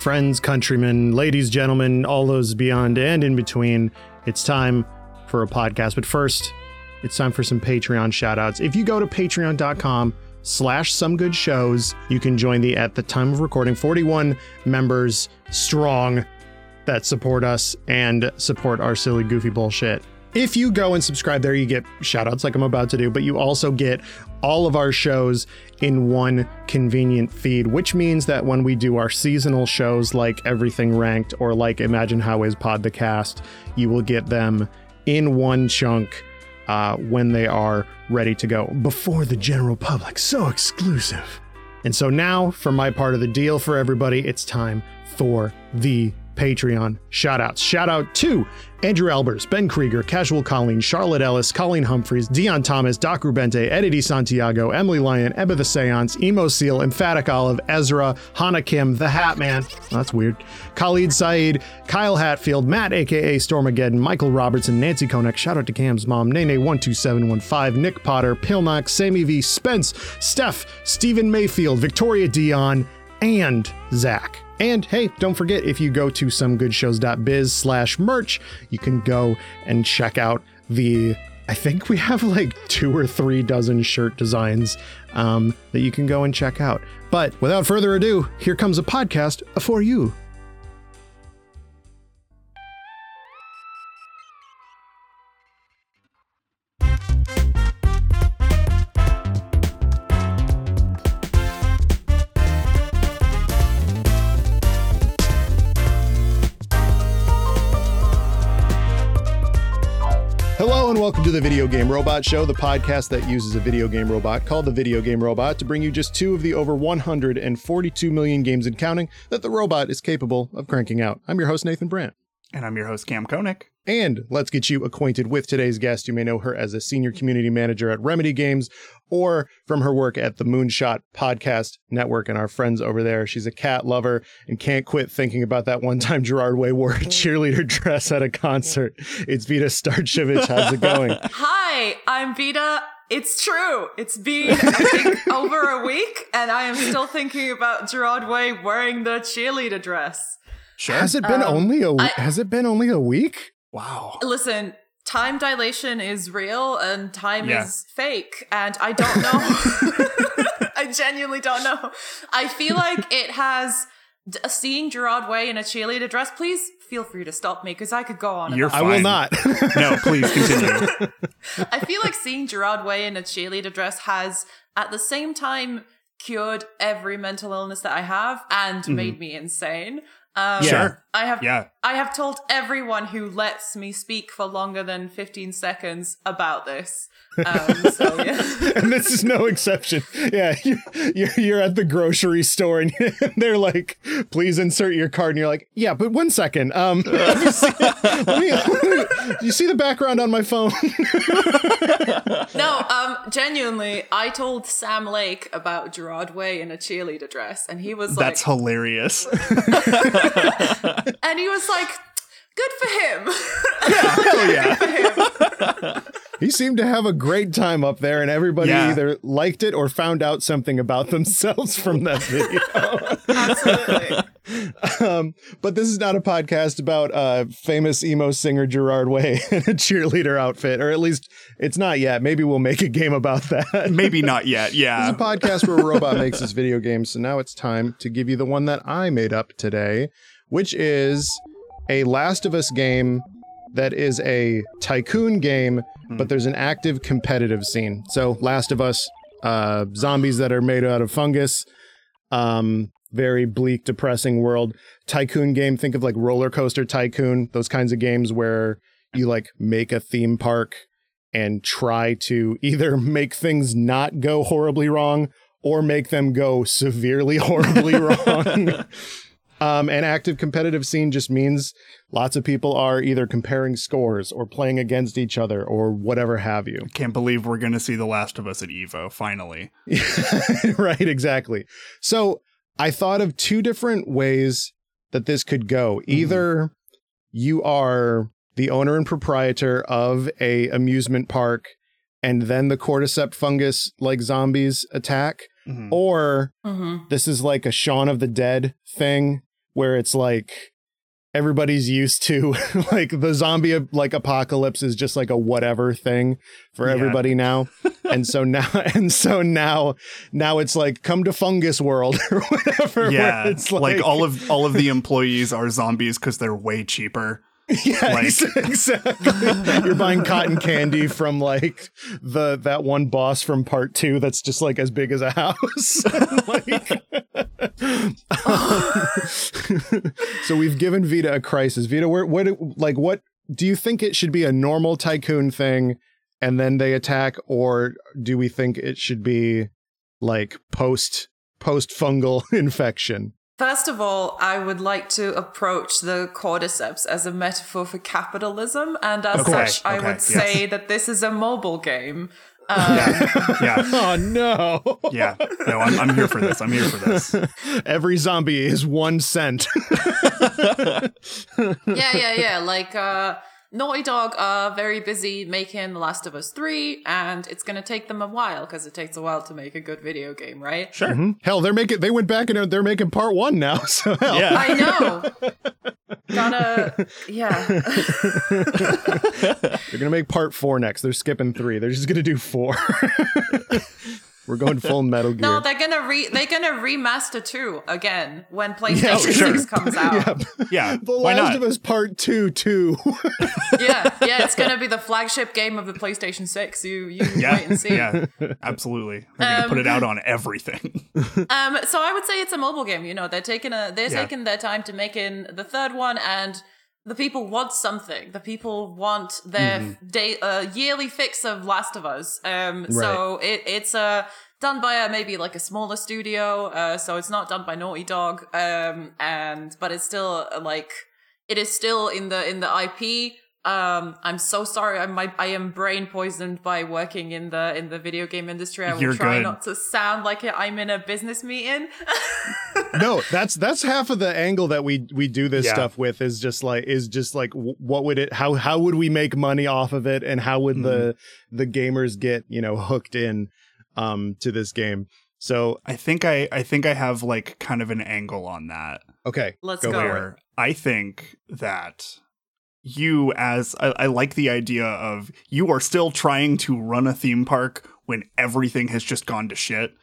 friends, countrymen, ladies, gentlemen, all those beyond and in between. It's time for a podcast. But first, it's time for some Patreon shoutouts. If you go to patreon.com slash some good shows, you can join the at the time of recording 41 members strong that support us and support our silly goofy bullshit. If you go and subscribe there, you get shoutouts like I'm about to do, but you also get all of our shows in one convenient feed, which means that when we do our seasonal shows like Everything Ranked or like Imagine How Is Pod the Cast, you will get them in one chunk uh, when they are ready to go before the general public. So exclusive. And so now, for my part of the deal for everybody, it's time for the Patreon shout shoutouts. Shout out to Andrew Albers, Ben Krieger, Casual Colleen, Charlotte Ellis, Colleen Humphreys, Dion Thomas, Doc Rubente, Eddie Santiago, Emily Lyon, Ebba the Seance, Emo Seal, Emphatic Olive, Ezra, Hannah Kim, The Hat Man. That's weird. Khalid Saeed, Kyle Hatfield, Matt, aka Stormageddon, Michael Robertson, Nancy Konek, shout out to Kam's mom, Nene12715, Nick Potter, Pilnock, Sammy V, Spence, Steph, Stephen Mayfield, Victoria Dion, and Zach. And hey, don't forget if you go to somegoodshows.biz slash merch, you can go and check out the I think we have like two or three dozen shirt designs um, that you can go and check out. But without further ado, here comes a podcast for you. Game Robot Show, the podcast that uses a video game robot called the Video Game Robot to bring you just two of the over 142 million games and counting that the robot is capable of cranking out. I'm your host, Nathan Brandt. And I'm your host, Kam Koenig. And let's get you acquainted with today's guest. You may know her as a senior community manager at Remedy Games or from her work at the Moonshot Podcast Network and our friends over there. She's a cat lover and can't quit thinking about that one time Gerard Way wore a cheerleader dress at a concert. It's Vida Starchevich. How's it going? Hi, I'm Vida. It's true. It's been, I think, over a week, and I am still thinking about Gerard Way wearing the cheerleader dress. Sure. Has it been Um, only a I- has it been only a week? Wow. Listen, time dilation is real and time Yeah. is fake, and I don't know. I genuinely don't know. I feel like it has. d- Seeing Gerard Way in a cheerleader dress, please feel free to stop me because I could go on. You're about I will not. No, please continue. I feel like seeing Gerard Way in a cheerleader dress has, at the same time, cured every mental illness that I have and mm-hmm. made me insane. Um, Yeah. Sure. I have Yeah. I have told everyone who lets me speak for longer than 15 seconds about this. Um, so yeah. and this is no exception. Yeah, you, you're, you're at the grocery store and they're like, "Please insert your card," and you're like, "Yeah, but one second. Um, let me see, let me, do you see the background on my phone?" No, um, genuinely, I told Sam Lake about Gerard Way in a cheerleader dress, and he was like, That's hilarious. and he was like, good for him. yeah, Hell yeah. He seemed to have a great time up there, and everybody Yeah. either liked it or found out something about themselves from that video. Absolutely. um, but this is not a podcast about uh, famous emo singer Gerard Way in a cheerleader outfit, or at least it's not yet. Maybe we'll make a game about that. Maybe not yet. This Yeah. is a podcast where a robot makes his video games. So now it's time to give you the one that I made up today, which is a Last of Us game that is a tycoon game, but there's an active competitive scene. So Last of Us, uh, zombies that are made out of fungus, um, very bleak, depressing world. Tycoon game, think of like Roller Coaster Tycoon, those kinds of games where you like make a theme park and try to either make things not go horribly wrong or make them go severely horribly wrong. Um, an active competitive scene just means lots of people are either comparing scores or playing against each other or whatever have you. Can't believe we're going to see The Last of Us at Evo, finally. right, exactly. So I thought of two different ways that this could go. Either you are the owner and proprietor of a amusement park and then the cordyceps fungus like zombies attack Mhm. or hmm this is like a Shaun of the Dead thing where it's like everybody's used to like the zombie like apocalypse is just like a whatever thing for Yeah. everybody now and so now and so now now it's like come to fungus world or whatever Yeah, it's like, all of all of the employees are zombies because they're way cheaper. yeah, like- exactly. You're buying cotton candy from like the that one boss from part two that's just like as big as a house. Like- so we've given Vida a crisis. Vida, where what like what do you think it should be a normal tycoon thing and then they attack, or do we think it should be like post post fungal infection? First of all, I would like to approach the cordyceps as a metaphor for capitalism, and as Okay, such, I would yes. say that this is a mobile game. Um, Yeah, yeah, Oh no. yeah. No, I'm, I'm here for this. I'm here for this. Every zombie is one cent. yeah, yeah, yeah. Like uh Naughty Dog are very busy making The Last of Us 3, and it's gonna take them a while because it takes a while to make a good video game, right? Sure. Mhm. Hell, they're making they went back and they're making part one now. So hell. Yeah. I know. Gotta yeah. They're gonna make part four next. They're skipping three. They're just gonna do four. We're going full Metal Gear. No, they're gonna re they're gonna remaster two again when PlayStation sure. 6 comes out. yeah. Yeah. The Why Last not? of Us Part Two, too. yeah, yeah, it's gonna be the flagship game of the PlayStation 6. You you Yeah. wait and see. Yeah. Absolutely. They're gonna Um, put it out on everything. Um, so I would say it's a mobile game. You know, they're taking a they're Yeah. taking their time to make in the third one, and the people want something. The people want their Mm-hmm. day uh, yearly fix of Last of Us. Um, so it, it's uh, done by a, maybe like a smaller studio. Uh, so it's not done by Naughty Dog. Um, and but it's still uh, like it is still in the in the IP. Um, I'm so sorry. I'm my, I am brain poisoned by working in the in the video game industry. I will You're try good. not to sound like I'm in a business meeting. no, that's that's half of the angle that we we do this Yeah. stuff with is just like is just like what would it how how would we make money off of it and how would the the gamers get you know hooked in um to this game. So I think I I think I have like kind of an angle on that. okay, Let's go go. for it. where I think that you as I, I like the idea of you are still trying to run a theme park when everything has just gone to shit.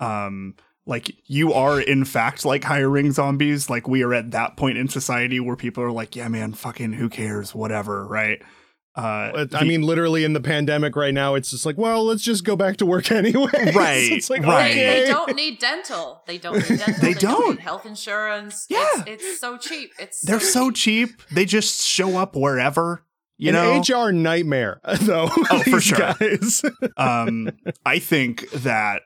Um like you are in fact like hiring zombies. Like we are at that point in society where people are like, yeah, man, fucking who cares, whatever, right? Uh, I the- mean, literally in the pandemic right now, it's just like, well, let's just go back to work anyway. Right, it's like, right. They, okay. they don't need dental. They don't need dental. They don't. don't. need health insurance. Yeah. It's, it's so cheap. It's they're so cheap. They just show up wherever. You An know, HR nightmare, though. Oh, for sure. Guys. um, I think that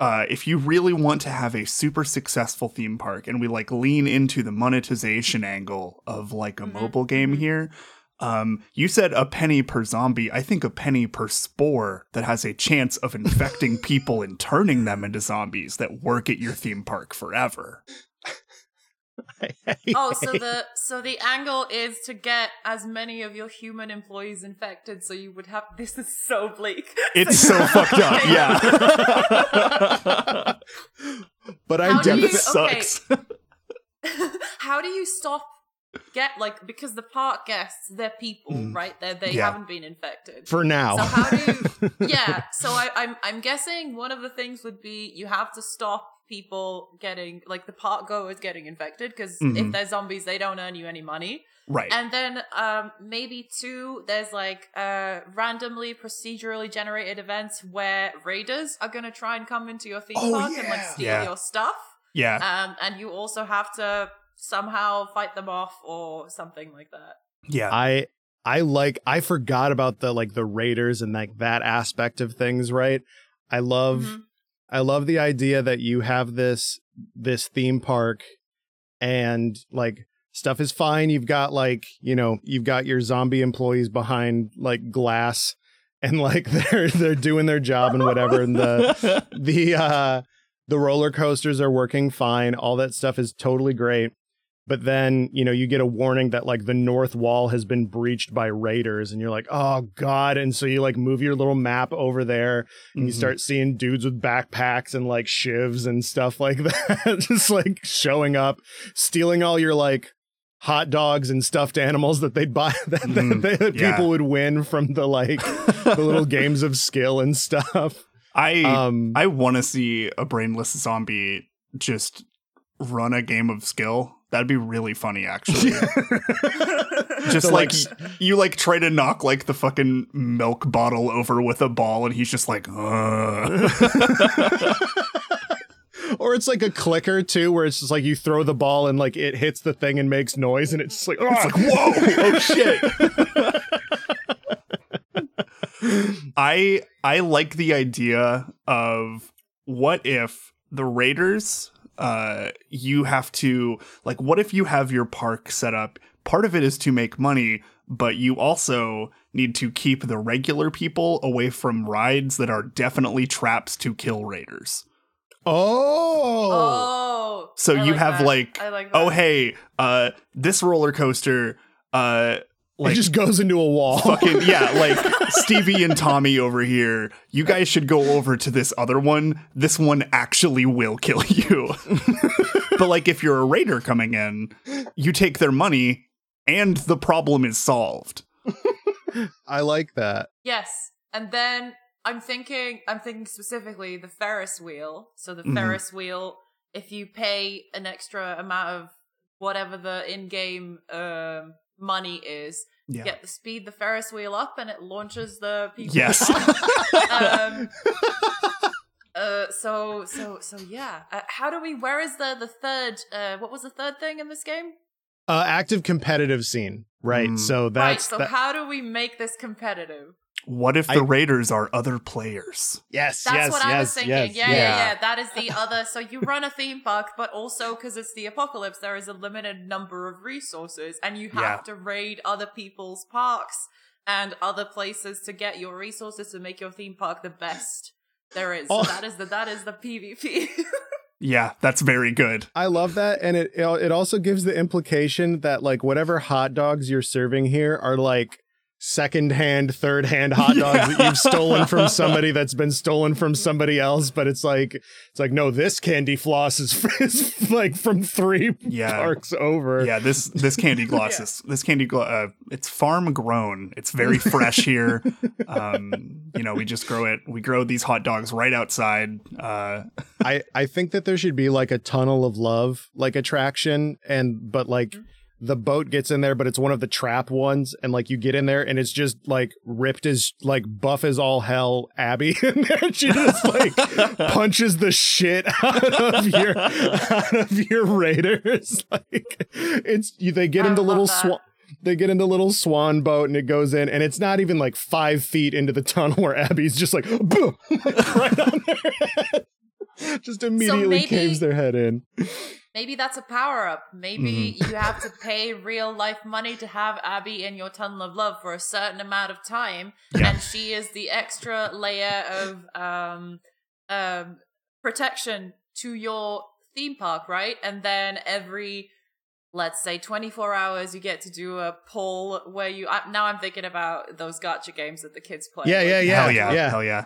uh, if you really want to have a super successful theme park, and we like lean into the monetization angle of like a Mhm, mobile game mhm. here, um, you said a penny per zombie. I think a penny per spore that has a chance of infecting people and turning them into zombies that work at your theme park forever. Oh, so the so the angle is to get as many of your human employees infected, so you would have. This is so bleak. It's so fucked up. Yeah. but I How do yeah, you- this okay. sucks. How do you stop? Get like because the park guests, they're people, Mm. right? They they Yeah. haven't been infected. for now. So how do you? yeah. So I, I'm I'm guessing one of the things would be you have to stop people getting like the park goers getting infected because if Mhm. they're zombies, they don't earn you any money. right. And then um maybe two, there's like uh randomly procedurally generated events where raiders are gonna try and come into your theme Oh, park and like steal Yeah. your stuff. yeah. Um and you also have to somehow fight them off or something like that. Yeah. I I like I forgot about the like the raiders and like that aspect of things, right? I love Mhm. I love the idea that you have this this theme park and like stuff is fine. You've got like, you know, you've got your zombie employees behind like glass and like they're they're doing their job and whatever and the the uh the roller coasters are working fine. All that stuff is totally great. But then you know you get a warning that like the north wall has been breached by raiders and you're like oh god and so you like move your little map over there and you Mhm. start seeing dudes with backpacks and like shivs and stuff like that just like showing up stealing all your like hot dogs and stuffed animals that they'd buy that, Mhm. that, that Yeah. people would win from the like the little games of skill and stuff I um I want to see a brainless zombie just run a game of skill. That'd be really funny, actually. just So, like, like, you like try to knock like the fucking milk bottle over with a ball, and he's just like, or it's like a clicker too where it's just like you throw the ball and like it hits the thing and makes noise and it's just like, it's "Ah!" like, whoa, oh shit. I I like the idea of what if the raiders uh you have to like what if you have your park set up part of it is to make money but you also need to keep the regular people away from rides that are definitely traps to kill raiders oh Oh. so I you like have that. like I like oh hey uh this roller coaster uh like it just goes into a wall fucking yeah, like Stevie and Tommy over here. You guys should go over to this other one. This one actually will kill you. but like if you're a raider coming in, you take their money and the problem is solved. i like that Yes. And then I'm thinking I'm thinking specifically the Ferris wheel. So the Mhm. Ferris wheel, if you pay an extra amount of whatever the in-game um, money is, Yeah. get the speed the Ferris wheel up and it launches the people. Yes. um, uh, so so so yeah. Uh, how do we? Where is the the third? Uh, what was the third thing in this game? uh active competitive scene right Mm. so that's right. So that- how do we make this competitive? What if I- the raiders are other players? yes That's yes what I was yes thinking. yes yeah, yeah, yeah. yeah, That is the other. So you run a theme park, but also because it's the apocalypse, there is a limited number of resources, and you have Yeah. to raid other people's parks and other places to get your resources to make your theme park the best there is. Oh. So that is the that is the PvP. Yeah, that's very good. I love that, and it it also gives the implication that like whatever hot dogs you're serving here are like second-hand, third-hand hot dogs that you've stolen from somebody that's been stolen from somebody else. But it's like it's like no, this candy floss is, is like from three Yeah. parks over. Yeah, this this candy gloss Yeah. is this candy gloss. Uh, it's farm grown. It's very fresh here. Um, you know, we just grow it. We grow these hot dogs right outside. Uh, I I think that there should be like a tunnel of love like attraction and but like Mhm. The boat gets in there but it's one of the trap ones and like you get in there and it's just like ripped as like buff as all hell Abby in there she just like punches the shit out of your out of your raiders like it's you they get I into love little swan they get into little swan boat and it goes in and it's not even like five feet into the tunnel where Abby's just like boom like, right on their head. Just immediately maybe- caves their head in. Maybe that's a power up. Maybe Mm-hmm. you have to pay real life money to have Abby in your tunnel of love for a certain amount of time, Yeah. and she is the extra layer of um, um, protection to your theme park, right? And then every let's say 24 hours you get to do a poll where you I, now i'm thinking about those gacha games that the kids play Yeah, yeah, yeah. hell yeah, yeah. hell yeah.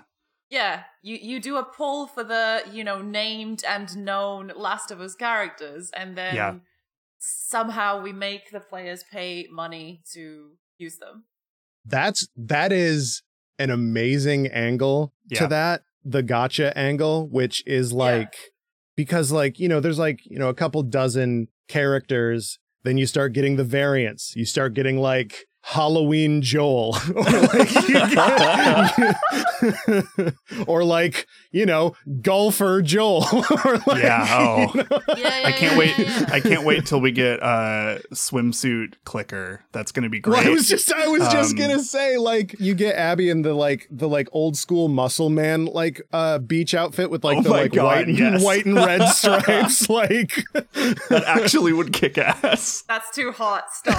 Yeah, you you do a poll for the you know named and known Last of Us characters, and then Yeah. somehow we make the players pay money to use them. That's that is an amazing angle Yeah. to that, the gacha angle, which is like because like, you know, there's like, you know, a couple dozen characters, then you start getting the variants. You start getting like Halloween Joel or like, you get- or like you know golfer Joel or like, Yeah, oh. you know? Yeah, yeah I can't yeah, wait. yeah, yeah. I can't wait till we get uh swimsuit clicker. That's gonna be great. Well, I was just I was just Um, gonna say like you get Abby in the like the like old school muscle man like uh beach outfit with like Oh the like God, white and yes. white and red stripes like that actually would kick ass. That's too hot. Stop.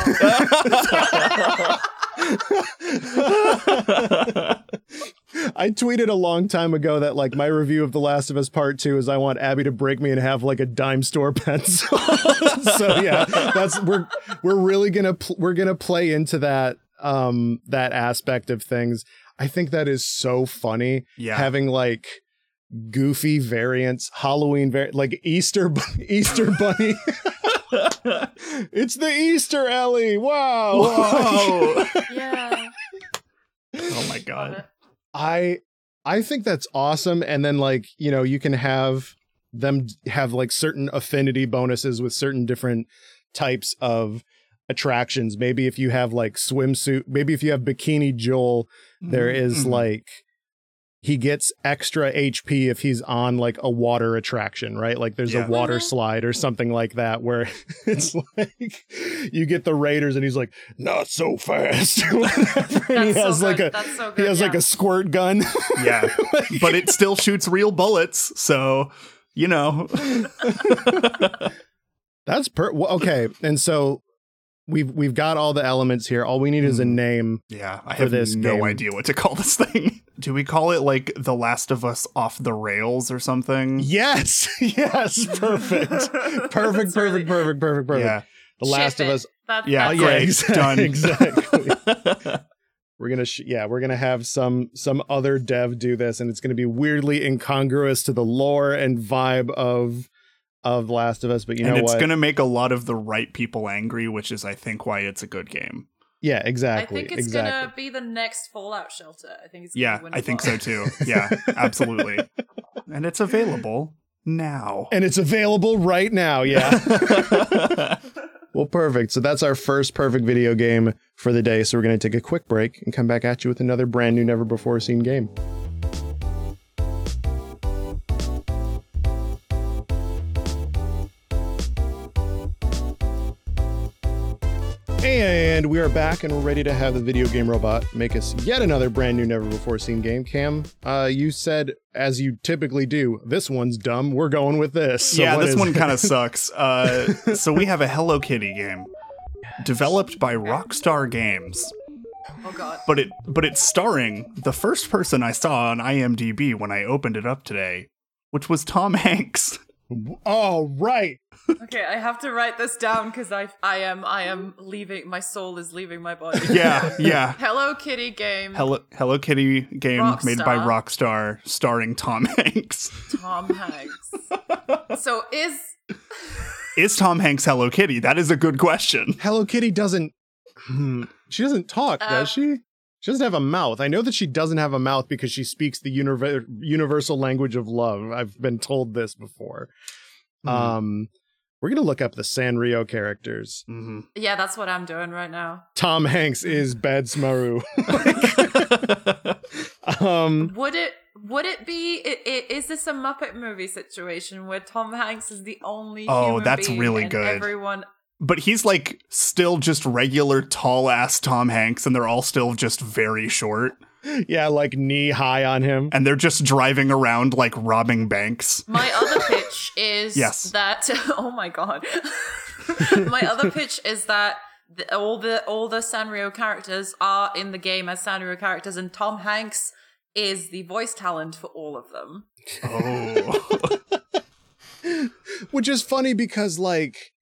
I tweeted a long time ago that like my review of The Last of Us Part Two is I want Abby to break me and have like a dime store pencil. so yeah, that's we're we're really gonna pl- we're gonna play into that um that aspect of things. I think that is so funny. Yeah. having like goofy variants, Halloween var- like Easter Easter bunny. it's the Easter Ellie. Wow. Whoa. Yeah. oh my god. I I think that's awesome. And then like, you know, you can have them have like certain affinity bonuses with certain different types of attractions. Maybe if you have like swimsuit, maybe if you have bikini Joel, there is Mhm. like he gets extra HP if he's on like a water attraction, right? Like there's Yeah. a water Mhm. slide or something like that where it's like you get the Raiders and he's like, not so fast. And he has so like good. a That's so he good. has like a squirt gun. Yeah. but it still shoots real bullets, so you know. That's per okay. And so we've we've got all the elements here. All we need is a Mhm. name. Yeah, I have this no game. idea what to call this thing. Do we call it like The Last of Us off the rails or something? Yes, yes, perfect, perfect, perfect, really- perfect, perfect, perfect. Yeah. The Last Ship of. Us. That, Yeah, that's yeah, great. exactly, Done. exactly. we're gonna, sh- yeah, we're gonna have some some other dev do this, and it's gonna be weirdly incongruous to the lore and vibe of of Last of Us. But you and know it's what? going to make a lot of the right people angry, which is, I think, why it's a good game. yeah, exactly. I think it's exactly. gonna be the next Fallout shelter. I think it's gonna Yeah, win I a think so too. Yeah, absolutely. and it's available now. And it's available right now. Yeah. Well, perfect. So that's our first perfect video game for the day. So we're going to take a quick break and come back at you with another brand new, never before seen game. And we are back and we're ready to have the video game robot make us yet another brand new, never before seen game. Kam, uh, you said, as you typically do, this one's dumb. We're going with this. So yeah, this one kind of sucks. Uh, so we have a Hello Kitty game developed by Rockstar Games, Oh god. but it but it's starring the first person I saw on IMDb when I opened it up today, which was Tom Hanks. Oh, right. Okay, I have to write this down because I I am I am leaving. My soul is leaving my body. Yeah, yeah. Hello Kitty game. Hello Hello Kitty game made by Rockstar. Rockstar, starring Tom Hanks. Tom Hanks. so is Is Tom Hanks Hello Kitty? That is a good question. Hello Kitty doesn't. Hmm, she doesn't talk, Uh, does she? She doesn't have a mouth. I know that she doesn't have a mouth because she speaks the univer- universal language of love. I've been told this before. Hmm. Um, we're gonna look up the Sanrio characters. hmm yeah, that's what I'm doing right now. Tom Hanks is Badtz-Maru. um, Would it would it be i- i- is this a Muppet movie situation where Tom Hanks is the only Oh, human that's being really good. Everyone but he's like still just regular tall ass Tom Hanks, and they're all still just very short, yeah, like knee high on him. and they're just driving around like robbing banks. My other pitch is Yes. that oh my god. my other pitch is that the, all the all the Sanrio characters are in the game as Sanrio characters, and Tom Hanks is the voice talent for all of them. Oh, which is funny because like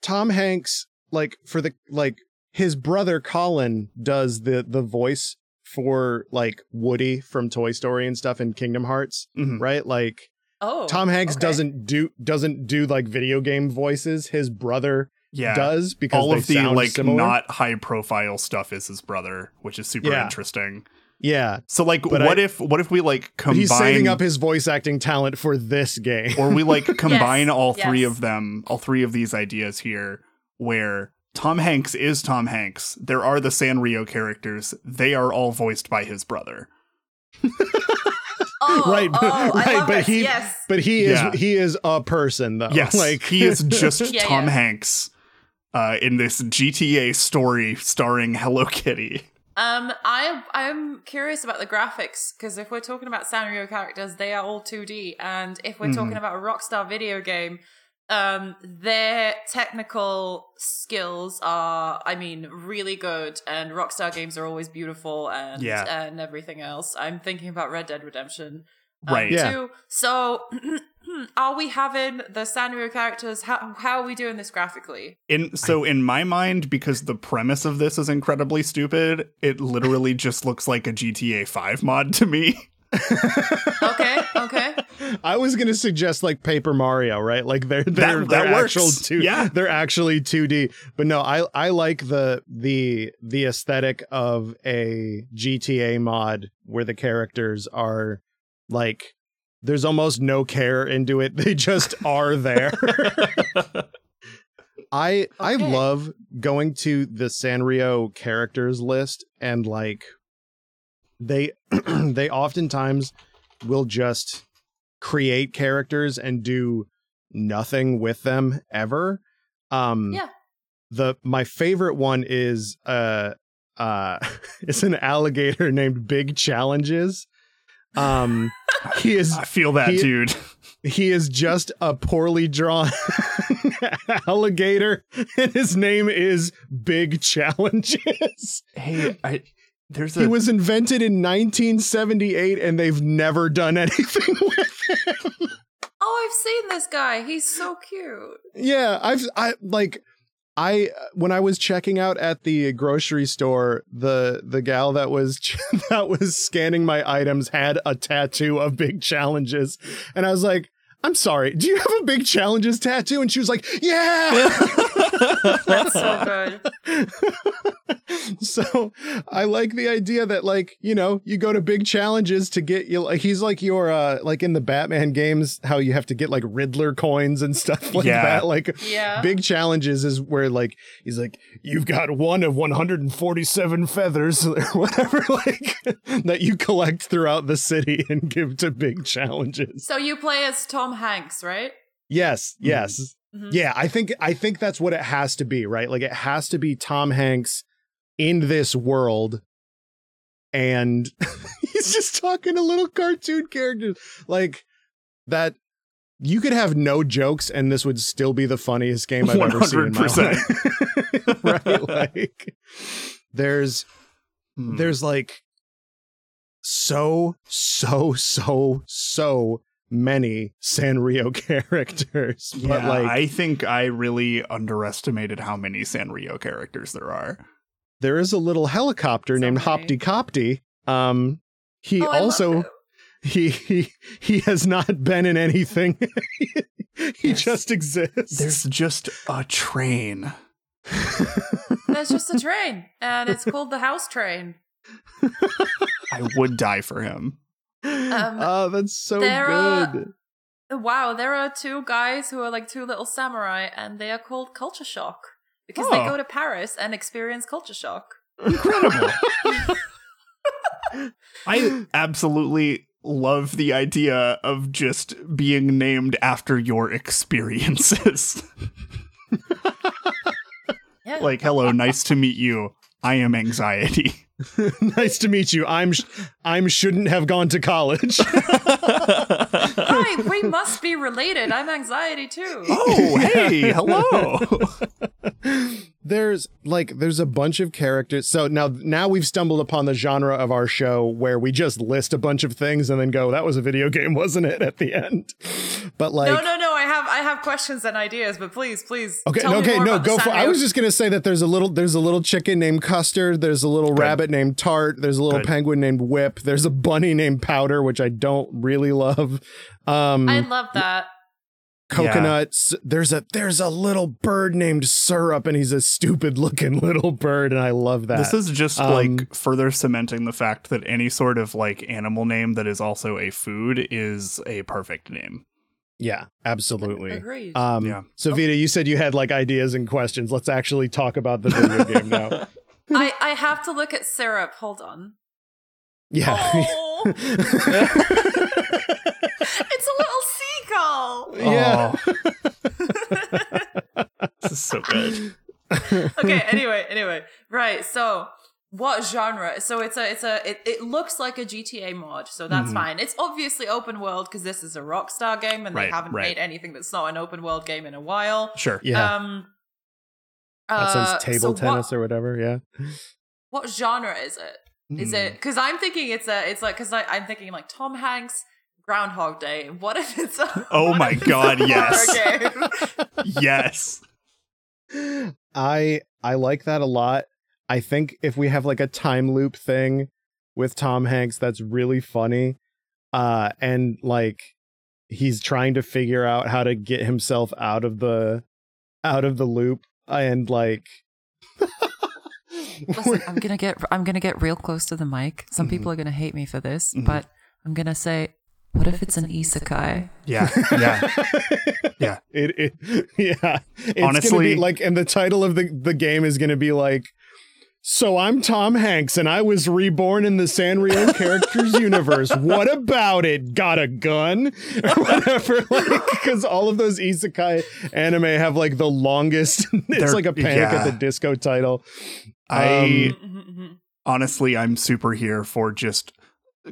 Tom Hanks like for the like his brother Colin does the the voice for like Woody from Toy Story and stuff in Kingdom Hearts, Mhm. right? Like Oh, Tom Hanks okay. doesn't do doesn't do like video game voices. His brother yeah. does because all they of the like similar. not high profile stuff is his brother, which is super Yeah. interesting. yeah, So like, But what I- if what if we like combine he's saving up his voice acting talent for this game. or we like combine all three yes. of them, all three of these ideas here, where Tom Hanks is Tom Hanks. There are the Sanrio characters. They are all voiced by his brother. Oh, right, oh, I right, love but this. he yes. but he is Yeah. he is a person though. Yes, like he is just Yeah, Tom yeah. Hanks uh, in this GTA story starring Hello Kitty. Um, I I'm curious about the graphics because if we're talking about Sanrio characters, they are all 2D, and if we're Mhm. talking about a Rockstar video game, um their technical skills are i mean really good and rockstar games are always beautiful and Yeah. and everything else i'm thinking about red dead redemption um, Right. Yeah. too. so are we having the sanrio characters how, how are we doing this graphically In so in my mind, because the premise of this is incredibly stupid, it literally just looks like a GTA 5 mod to me. okay okay I was gonna suggest like Paper Mario, right? Like they're they're, That- they're that works. actual two, Yeah. they're actually 2D. But no, I I like the the the aesthetic of a GTA mod where the characters are like there's almost no care into it. They just are there. I I love going to the Sanrio characters list and like they they oftentimes will just create characters and do nothing with them ever. Um Yeah. the my favorite one is uh uh it's an alligator named Big Challenges. Um he is I feel that, He- dude. he is just a poorly drawn alligator and his name is big challenges Hey, I there's a he was invented in 1978 and they've never done anything with him. Oh i've seen this guy. He's so cute. Yeah i've i like i when i was checking out at the grocery store the the gal that was that was scanning my items had a tattoo of big challenges. And i was like i'm sorry do you have a big challenges tattoo? And she was like yeah that's so good so I like the idea that like you know you go to big challenges to get you like he's like your uh like in the Batman games how you have to get like Riddler coins and stuff like Yeah. that like yeah big challenges is where like he's like you've got one of 147 feathers or whatever like that you collect throughout the city and give to big challenges. so you play as tom hanks right Yes, yes. Mhm. Yeah, I think I think that's what it has to be, right? Like it has to be Tom Hanks in this world and he's just talking to little cartoon characters like that you could have no jokes and this would still be the funniest game I've ever seen in my 100%. life. right? Like there's Hmm. there's like so so so so many Sanrio characters. yeah, but like I think I really underestimated how many Sanrio characters there are. there is a little helicopter So named many. Hopty Copty. Um he Oh, also he he he has not been in anything. he There's- just exists. There's just a train. There's just a train, and it's called the house train. I would die for him. Um, oh, that's so there are- good. Wow, there are two guys who are like two little samurai, and they are called Culture Shock because they Oh. go to Paris and experience culture shock. Incredible. I absolutely love the idea of just being named after your experiences. Yeah, like, hello, nice to meet you. I am anxiety. nice to meet you. I'm sh- I'm shouldn't have gone to college. hi, we must be related. I'm anxiety too. oh, hey, hello. there's like there's a bunch of characters. So now now we've stumbled upon the genre of our show where we just list a bunch of things and then go, that was a video game, wasn't it? At the end. But like no, no, no. I have I have questions and ideas, but please, please. Okay, tell no, me okay, more no, about go for. I was just gonna say that there's a little, there's a little chicken named Custard. There's a little rabbit named Tart. There's a little Good. penguin named Whip. There's a bunny named Powder, which I don't really love. Um, I love that. Coconuts. There's a there's a little bird named Syrup, and he's a stupid looking little bird, and I love that. This is just Um, like further cementing the fact that any sort of like animal name that is also a food is a perfect name. yeah, absolutely. Agreed. Um, Yeah. So Vida, you said you had like ideas and questions. Let's actually talk about the video game now. I I have to look at syrup. Hold on. Yeah. Oh, it's a little seagull. yeah. This is so good. okay anyway anyway right so what genre so it's a it's a it, it looks like a gta mod so that's Mhm. fine it's obviously open world because this is a rockstar game and Right, they haven't right. made anything that's not an open world game in a while Sure. Yeah. um that uh, says table so tennis what, or whatever. Yeah. what genre is it is Hmm. it because i'm thinking it's a it's like because i'm thinking like tom hanks groundhog day what if it's a Oh my if it's a God, yes. game? yes. I I like that a lot. I think if we have like a time loop thing with Tom Hanks that's really funny uh and like he's trying to figure out how to get himself out of the out of the loop and like Listen, I'm gonna get I'm gonna get real close to the mic. Some Mhm. people are gonna hate me for this, Mhm. but I'm gonna say, what if it's an isekai? Yeah. Yeah. Yeah. It, it yeah. It's gonna Honestly- be like and the title of the, the game is gonna be like so I'm Tom Hanks and I was reborn in the Sanrio characters universe. What about it? Got a gun? Or whatever. Like because all of those isekai anime have like the longest it's They're- like a panic at the disco title. I Um, honestly, I'm super here for just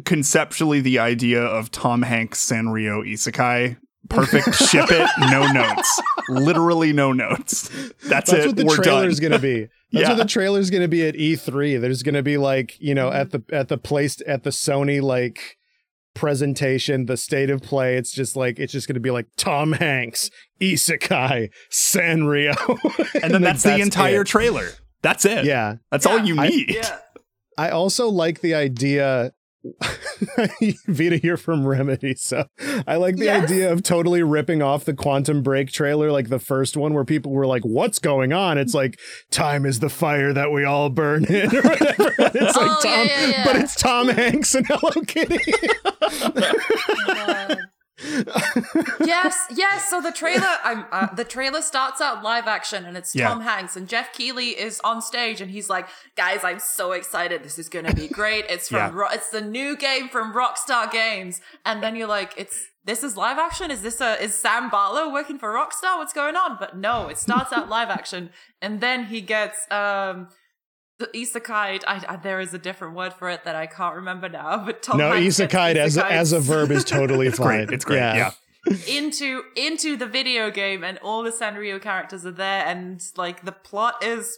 conceptually the idea of Tom Hanks Sanrio Isekai. Perfect. Ship it. No notes. Literally no notes. That's, That's it. what the We're trailer's done. gonna be. That's Yeah. what the trailer's gonna be at E3. There's gonna be like, you know, at the at the place at the Sony like presentation, the state of play, it's just like it's just gonna be like Tom Hanks, Isekai, Sanrio. and then like, that's, the entire it. trailer. That's it. Yeah. That's all Yeah. you I- need. Yeah. I also like the idea Vida here from Remedy, so I like the Yes. idea of totally ripping off the Quantum Break trailer, like the first one, where people were like, "What's going on?" It's like, "Time is the fire that we all burn in," or whatever. And it's like Oh, yeah, Tom, yeah, yeah. but it's Tom Hanks and Hello Kitty. Oh yes, yes. So the trailer, I'm uh, the trailer starts out live action, and it's Yeah. Tom Hanks and Geoff Keighley is on stage, and he's like, "Guys, I'm so excited! This is gonna be great! It's from Yeah. Ro- it's the new game from Rockstar Games." And then you're like, "It's this is live action? Is this a is Sam Barlow working for Rockstar? What's going on?" But no, it starts out live action, and then he gets um. The isekai, I, I, there is a different word for it that I can't remember now. But Tom no, Hanks Isekai as a, as a verb is totally It's fine. great. It's great. Yeah. into into the video game and all the Sanrio characters are there and like the plot is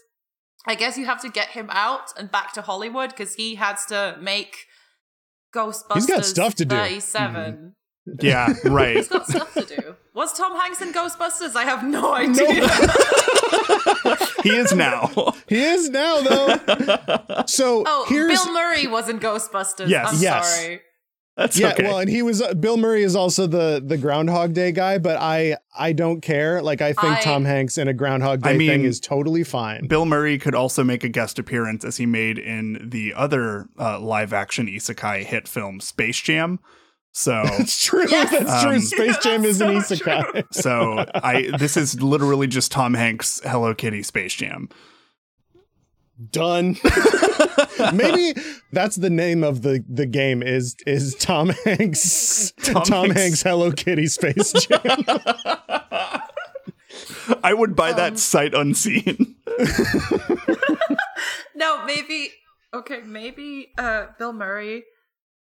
I guess you have to get him out and back to Hollywood because he has to make Ghostbusters He's got stuff to do. 37. Mm-hmm. Yeah. Right. He's got stuff to do. Was Tom Hanks in Ghostbusters? I have no idea. he is now. He is now though. So oh, here's Bill Murray was in Ghostbusters. Yes. I'm Yes. sorry. That's yeah, okay. well, and he was uh, Bill Murray is also the the Groundhog Day guy, but I I don't care. Like I think I- Tom Hanks in a Groundhog Day I mean, thing is totally fine. Bill Murray could also make a guest appearance as he made in the other uh, live action isekai hit film Space Jam. So That's true. Yes! That's true. Um, Space Jam That's is an so isekai. so I this is literally just Tom Hanks Hello Kitty Space Jam. Done. Maybe that's the name of the the game is is Tom Hanks Tom Tom, Hanks. Hanks. Hello Kitty Space Jam. I would buy Um, that sight unseen. No, maybe okay, maybe uh Bill Murray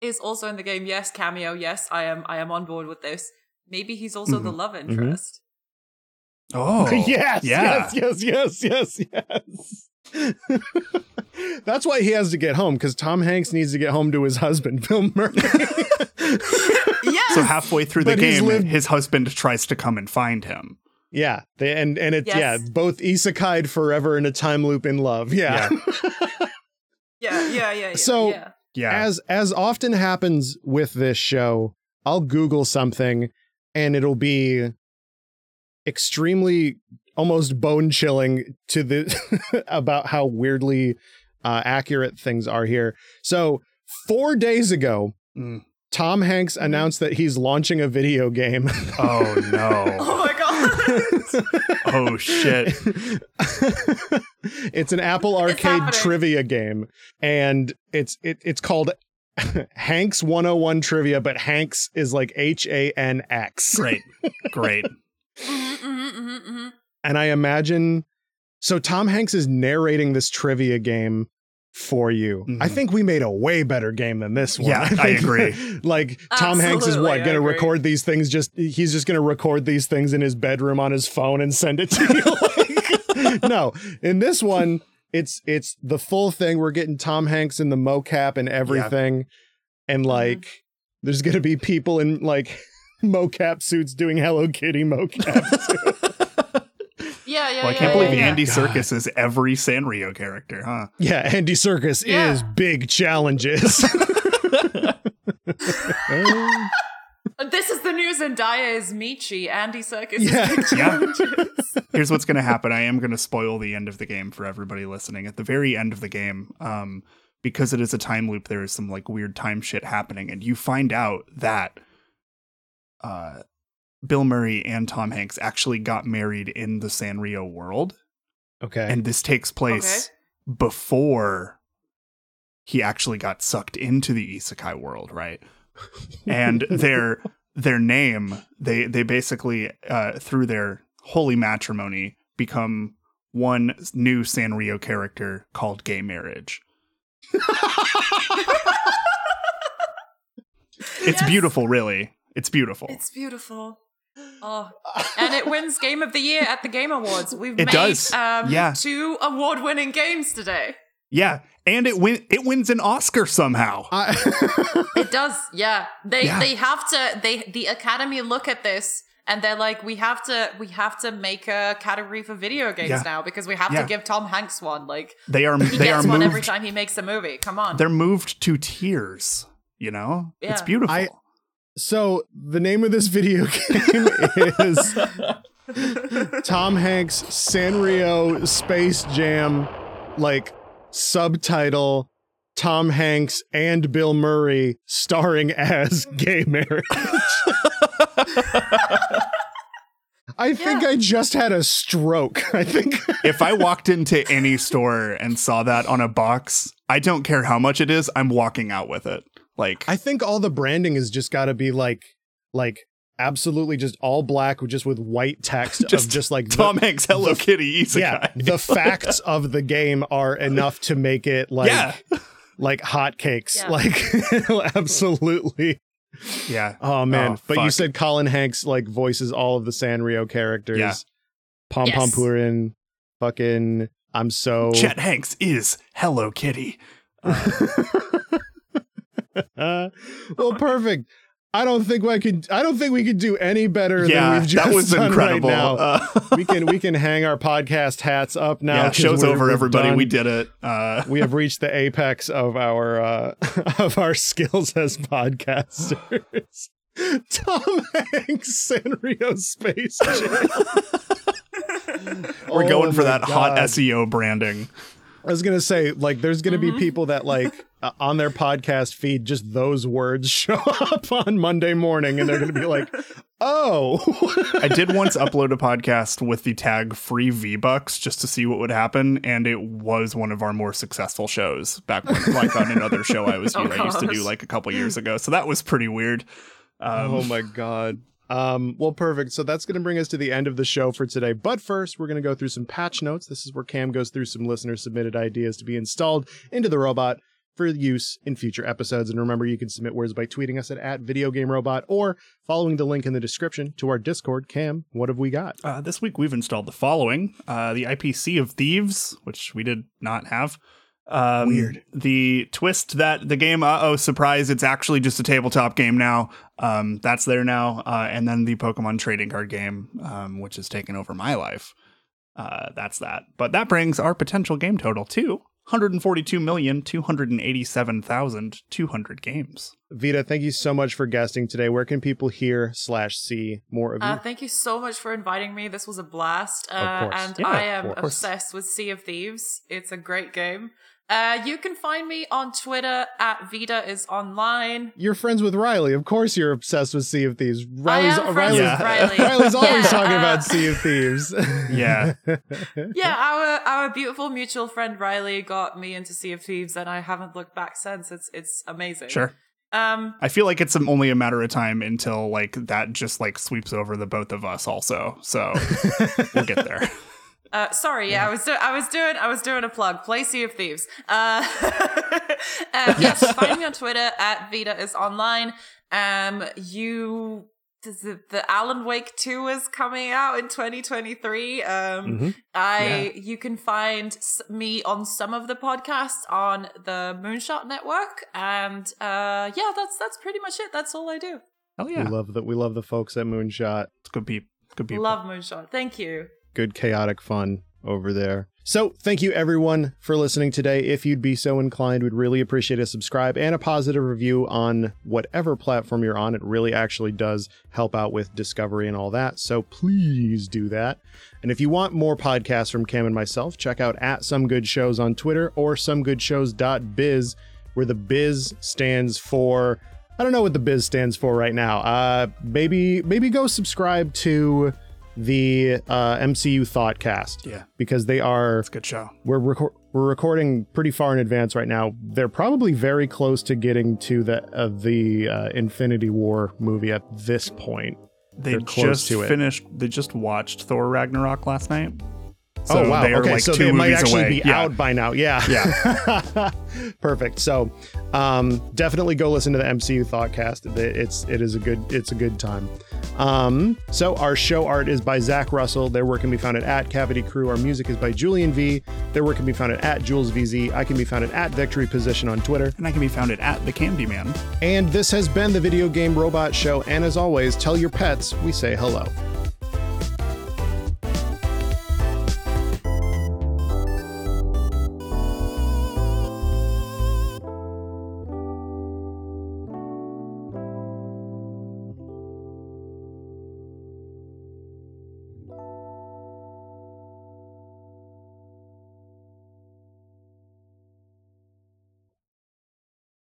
is also in the game. Yes, cameo. Yes, I am I am on board with this. Maybe he's also the mm-hmm. love mm-hmm. interest. Oh, yes, yeah. yes, yes, yes, yes, yes. That's why he has to get home because Tom Hanks needs to get home to his husband, Bill Murray. Yes. So halfway through the But game, lived- his husband tries to come and find him. yeah, they, and and it's Yes. yeah, both isekai'd forever in a time loop in love. Yeah. yeah, yeah, yeah, yeah. So- yeah. Yeah, As as often happens with this show, I'll Google something and it'll be extremely almost bone chilling to the about how weirdly uh, accurate things are here. So four days ago, Mm. Tom Hanks announced that he's launching a video game. Oh no! Oh my god. oh shit! it's an Apple Arcade trivia game, and it's it, it's called Hanks 101 Trivia, but Hanks is like H A N X. Great, great. Mhm, mhm, mhm, mhm. And I imagine so Tom Hanks is narrating this trivia game for you. I Mhm. think we made a way better game than this one. Yeah, I think, agree. like Tom Hanks is what going to record these things just he's just going to record these things in his bedroom on his phone and send it to you. Like, no, in this one it's it's the full thing. We're getting Tom Hanks in the mocap and everything. And like there's going to be people in like mocap suits doing Hello Kitty mocap. Yeah, yeah, Well, I can't yeah, believe yeah. Andy God. Circus is every Sanrio character, huh? yeah, Andy Serkis Yeah. is big challenges. Um, This is the news Zendaya is Michi. Andy Serkis Yeah. is Big Yeah. Here's what's going to happen. I am going to spoil the end of the game for everybody listening. At the very end of the game, um, because it is a time loop, there is some like weird time shit happening, and you find out that uh, Bill Murray and Tom Hanks actually got married in the Sanrio world, okay. and this takes place before he actually got sucked into the isekai world, right? and their their name they they basically uh through their holy matrimony become one new Sanrio character called gay marriage. It's Yes. beautiful, really. It's beautiful. It's beautiful. Oh, and it wins Game of the Year at the Game Awards. We've It made does. Um, Yeah. two award-winning games today. yeah, and it win it wins an Oscar somehow. I- It does, yeah. They Yeah. they have to. They the Academy look at this and they're like, we have to we have to make a category for video games Yeah. now because we have Yeah. to give Tom Hanks one. Like They are he they are gets one moved every time he makes a movie. Come on. they're moved to tears, you know? It's beautiful. I- so the name of this video game is Tom Hanks Sanrio Space Jam, like subtitle Tom Hanks and Bill Murray starring as gay marriage. I think Yeah. I just had a stroke. I think if I walked into any store and saw that on a box, I don't care how much it is, I'm walking out with it. Like I think all the branding has just got to be like like absolutely just all black just with white text Just of just like the- Tom Hanks Hello the- Kitty Isekai. yeah, the facts of the game are enough to make it like yeah. like hotcakes. Yeah. Like absolutely. Yeah. Oh man. Oh, but you said Colin Hanks like voices all of the Sanrio characters. Yeah. Pom Pom Yes. Purin, fucking I'm so Chet Hanks is Hello Kitty. Uh, well, perfect. I don't think I could. I don't think we could do any better yeah, than we've just that was done incredible. right now. Uh, we can we can hang our podcast hats up now. yeah, show's over, everybody. done. We did it. Uh, we have reached the apex of our uh, of our skills as podcasters. Tom Hanks, Sanrio Space Jam. we're Oh going for that hot SEO branding. I was gonna say, like, there's gonna Mm-hmm. be people that like uh, on their podcast feed, just those words show up on Monday morning, and they're gonna be like, "Oh, I did once upload a podcast with the tag free V Bucks just to see what would happen, and it was one of our more successful shows back when, like on another show I was Oh, I used to do like a couple years ago. So that was pretty weird. Um, oh my god." Um, well, perfect. So that's going to bring us to the end of the show for today. But first, we're going to go through some patch notes. This is where Kam goes through some listener submitted ideas to be installed into the robot for use in future episodes. And remember, you can submit words by tweeting us at, at Video Game Robot or following the link in the description to our Discord. Kam, what have we got? Uh, this week we've installed the following: uh, the IPC of Thieves, which we did not have. Um, Weird. The twist that the game, uh oh, surprise! It's actually just a tabletop game now. Um, that's there now. Uh, and then the Pokemon trading card game, um, which has taken over my life. Uh, that's that. But that brings our potential game total to 142,287,200 games. Vida, thank you so much for guesting today. Where can people hear slash see more of you? Uh, thank you so much for inviting me. This was a blast. Uh, course. And Yeah, I am obsessed with Sea of Thieves. It's a great game. Uh, you can find me on Twitter at Vida is online. you're friends with Riley. Of course, you're obsessed with Sea of Thieves. Riley's, I am friends Riley's, Yeah. with Riley. Riley's always Yeah, talking uh, about Sea of Thieves. Yeah. yeah, our our beautiful mutual friend Riley got me into Sea of Thieves, and I haven't looked back since. It's it's amazing. Sure. Um, I feel like it's only a matter of time until like that just like sweeps over the both of us also. So we'll get there. Uh, sorry, yeah, I was doing, I was doing, I was doing a plug. Play Sea of Thieves. Uh, um, yes, find me on Twitter at Vida is online. Um, you the, the Alan Wake 2 is coming out in 2023. Um, Mm-hmm. I you can find me on some of the podcasts on the Moonshot Network, and uh, yeah, that's that's pretty much it. That's all I do. Hell We yeah. love that. We love the folks at Moonshot. It's good people. Good people. Love Moonshot. Thank you. Good chaotic fun over there. So, thank you everyone for listening today. If you'd be so inclined, we'd really appreciate a subscribe and a positive review on whatever platform you're on. It really actually does help out with discovery and all that. So, please do that. And if you want more podcasts from Kam and myself, check out at Some Good Shows on Twitter or somegoodshows.biz, where the biz stands for I don't know what the biz stands for right now. Uh maybe maybe go subscribe to the uh, MCU Thoughtcast Yeah. because they are It's a good show. we're reco- we're recording pretty far in advance right now. They're probably very close to getting to the uh, the uh, Infinity War movie at this point. They They're close just to it. finished. They just watched Thor Ragnarok last night. Oh wow! Okay, like so two they might actually away. be Yeah. out by now. Yeah. Yeah. Perfect. So, um, definitely go listen to the MCU Thoughtcast. It's it is a good it's a good time. Um, so our show art is by Zack Russell. Their work can be found at, at Cavity Crew. Our music is by Julian V. Their work can be found at, at Jules VZ. I can be found at, at Victory Position on Twitter. and I can be found at the Candyman. And this has been the Video Game Robot Show. And as always, tell your pets we say hello.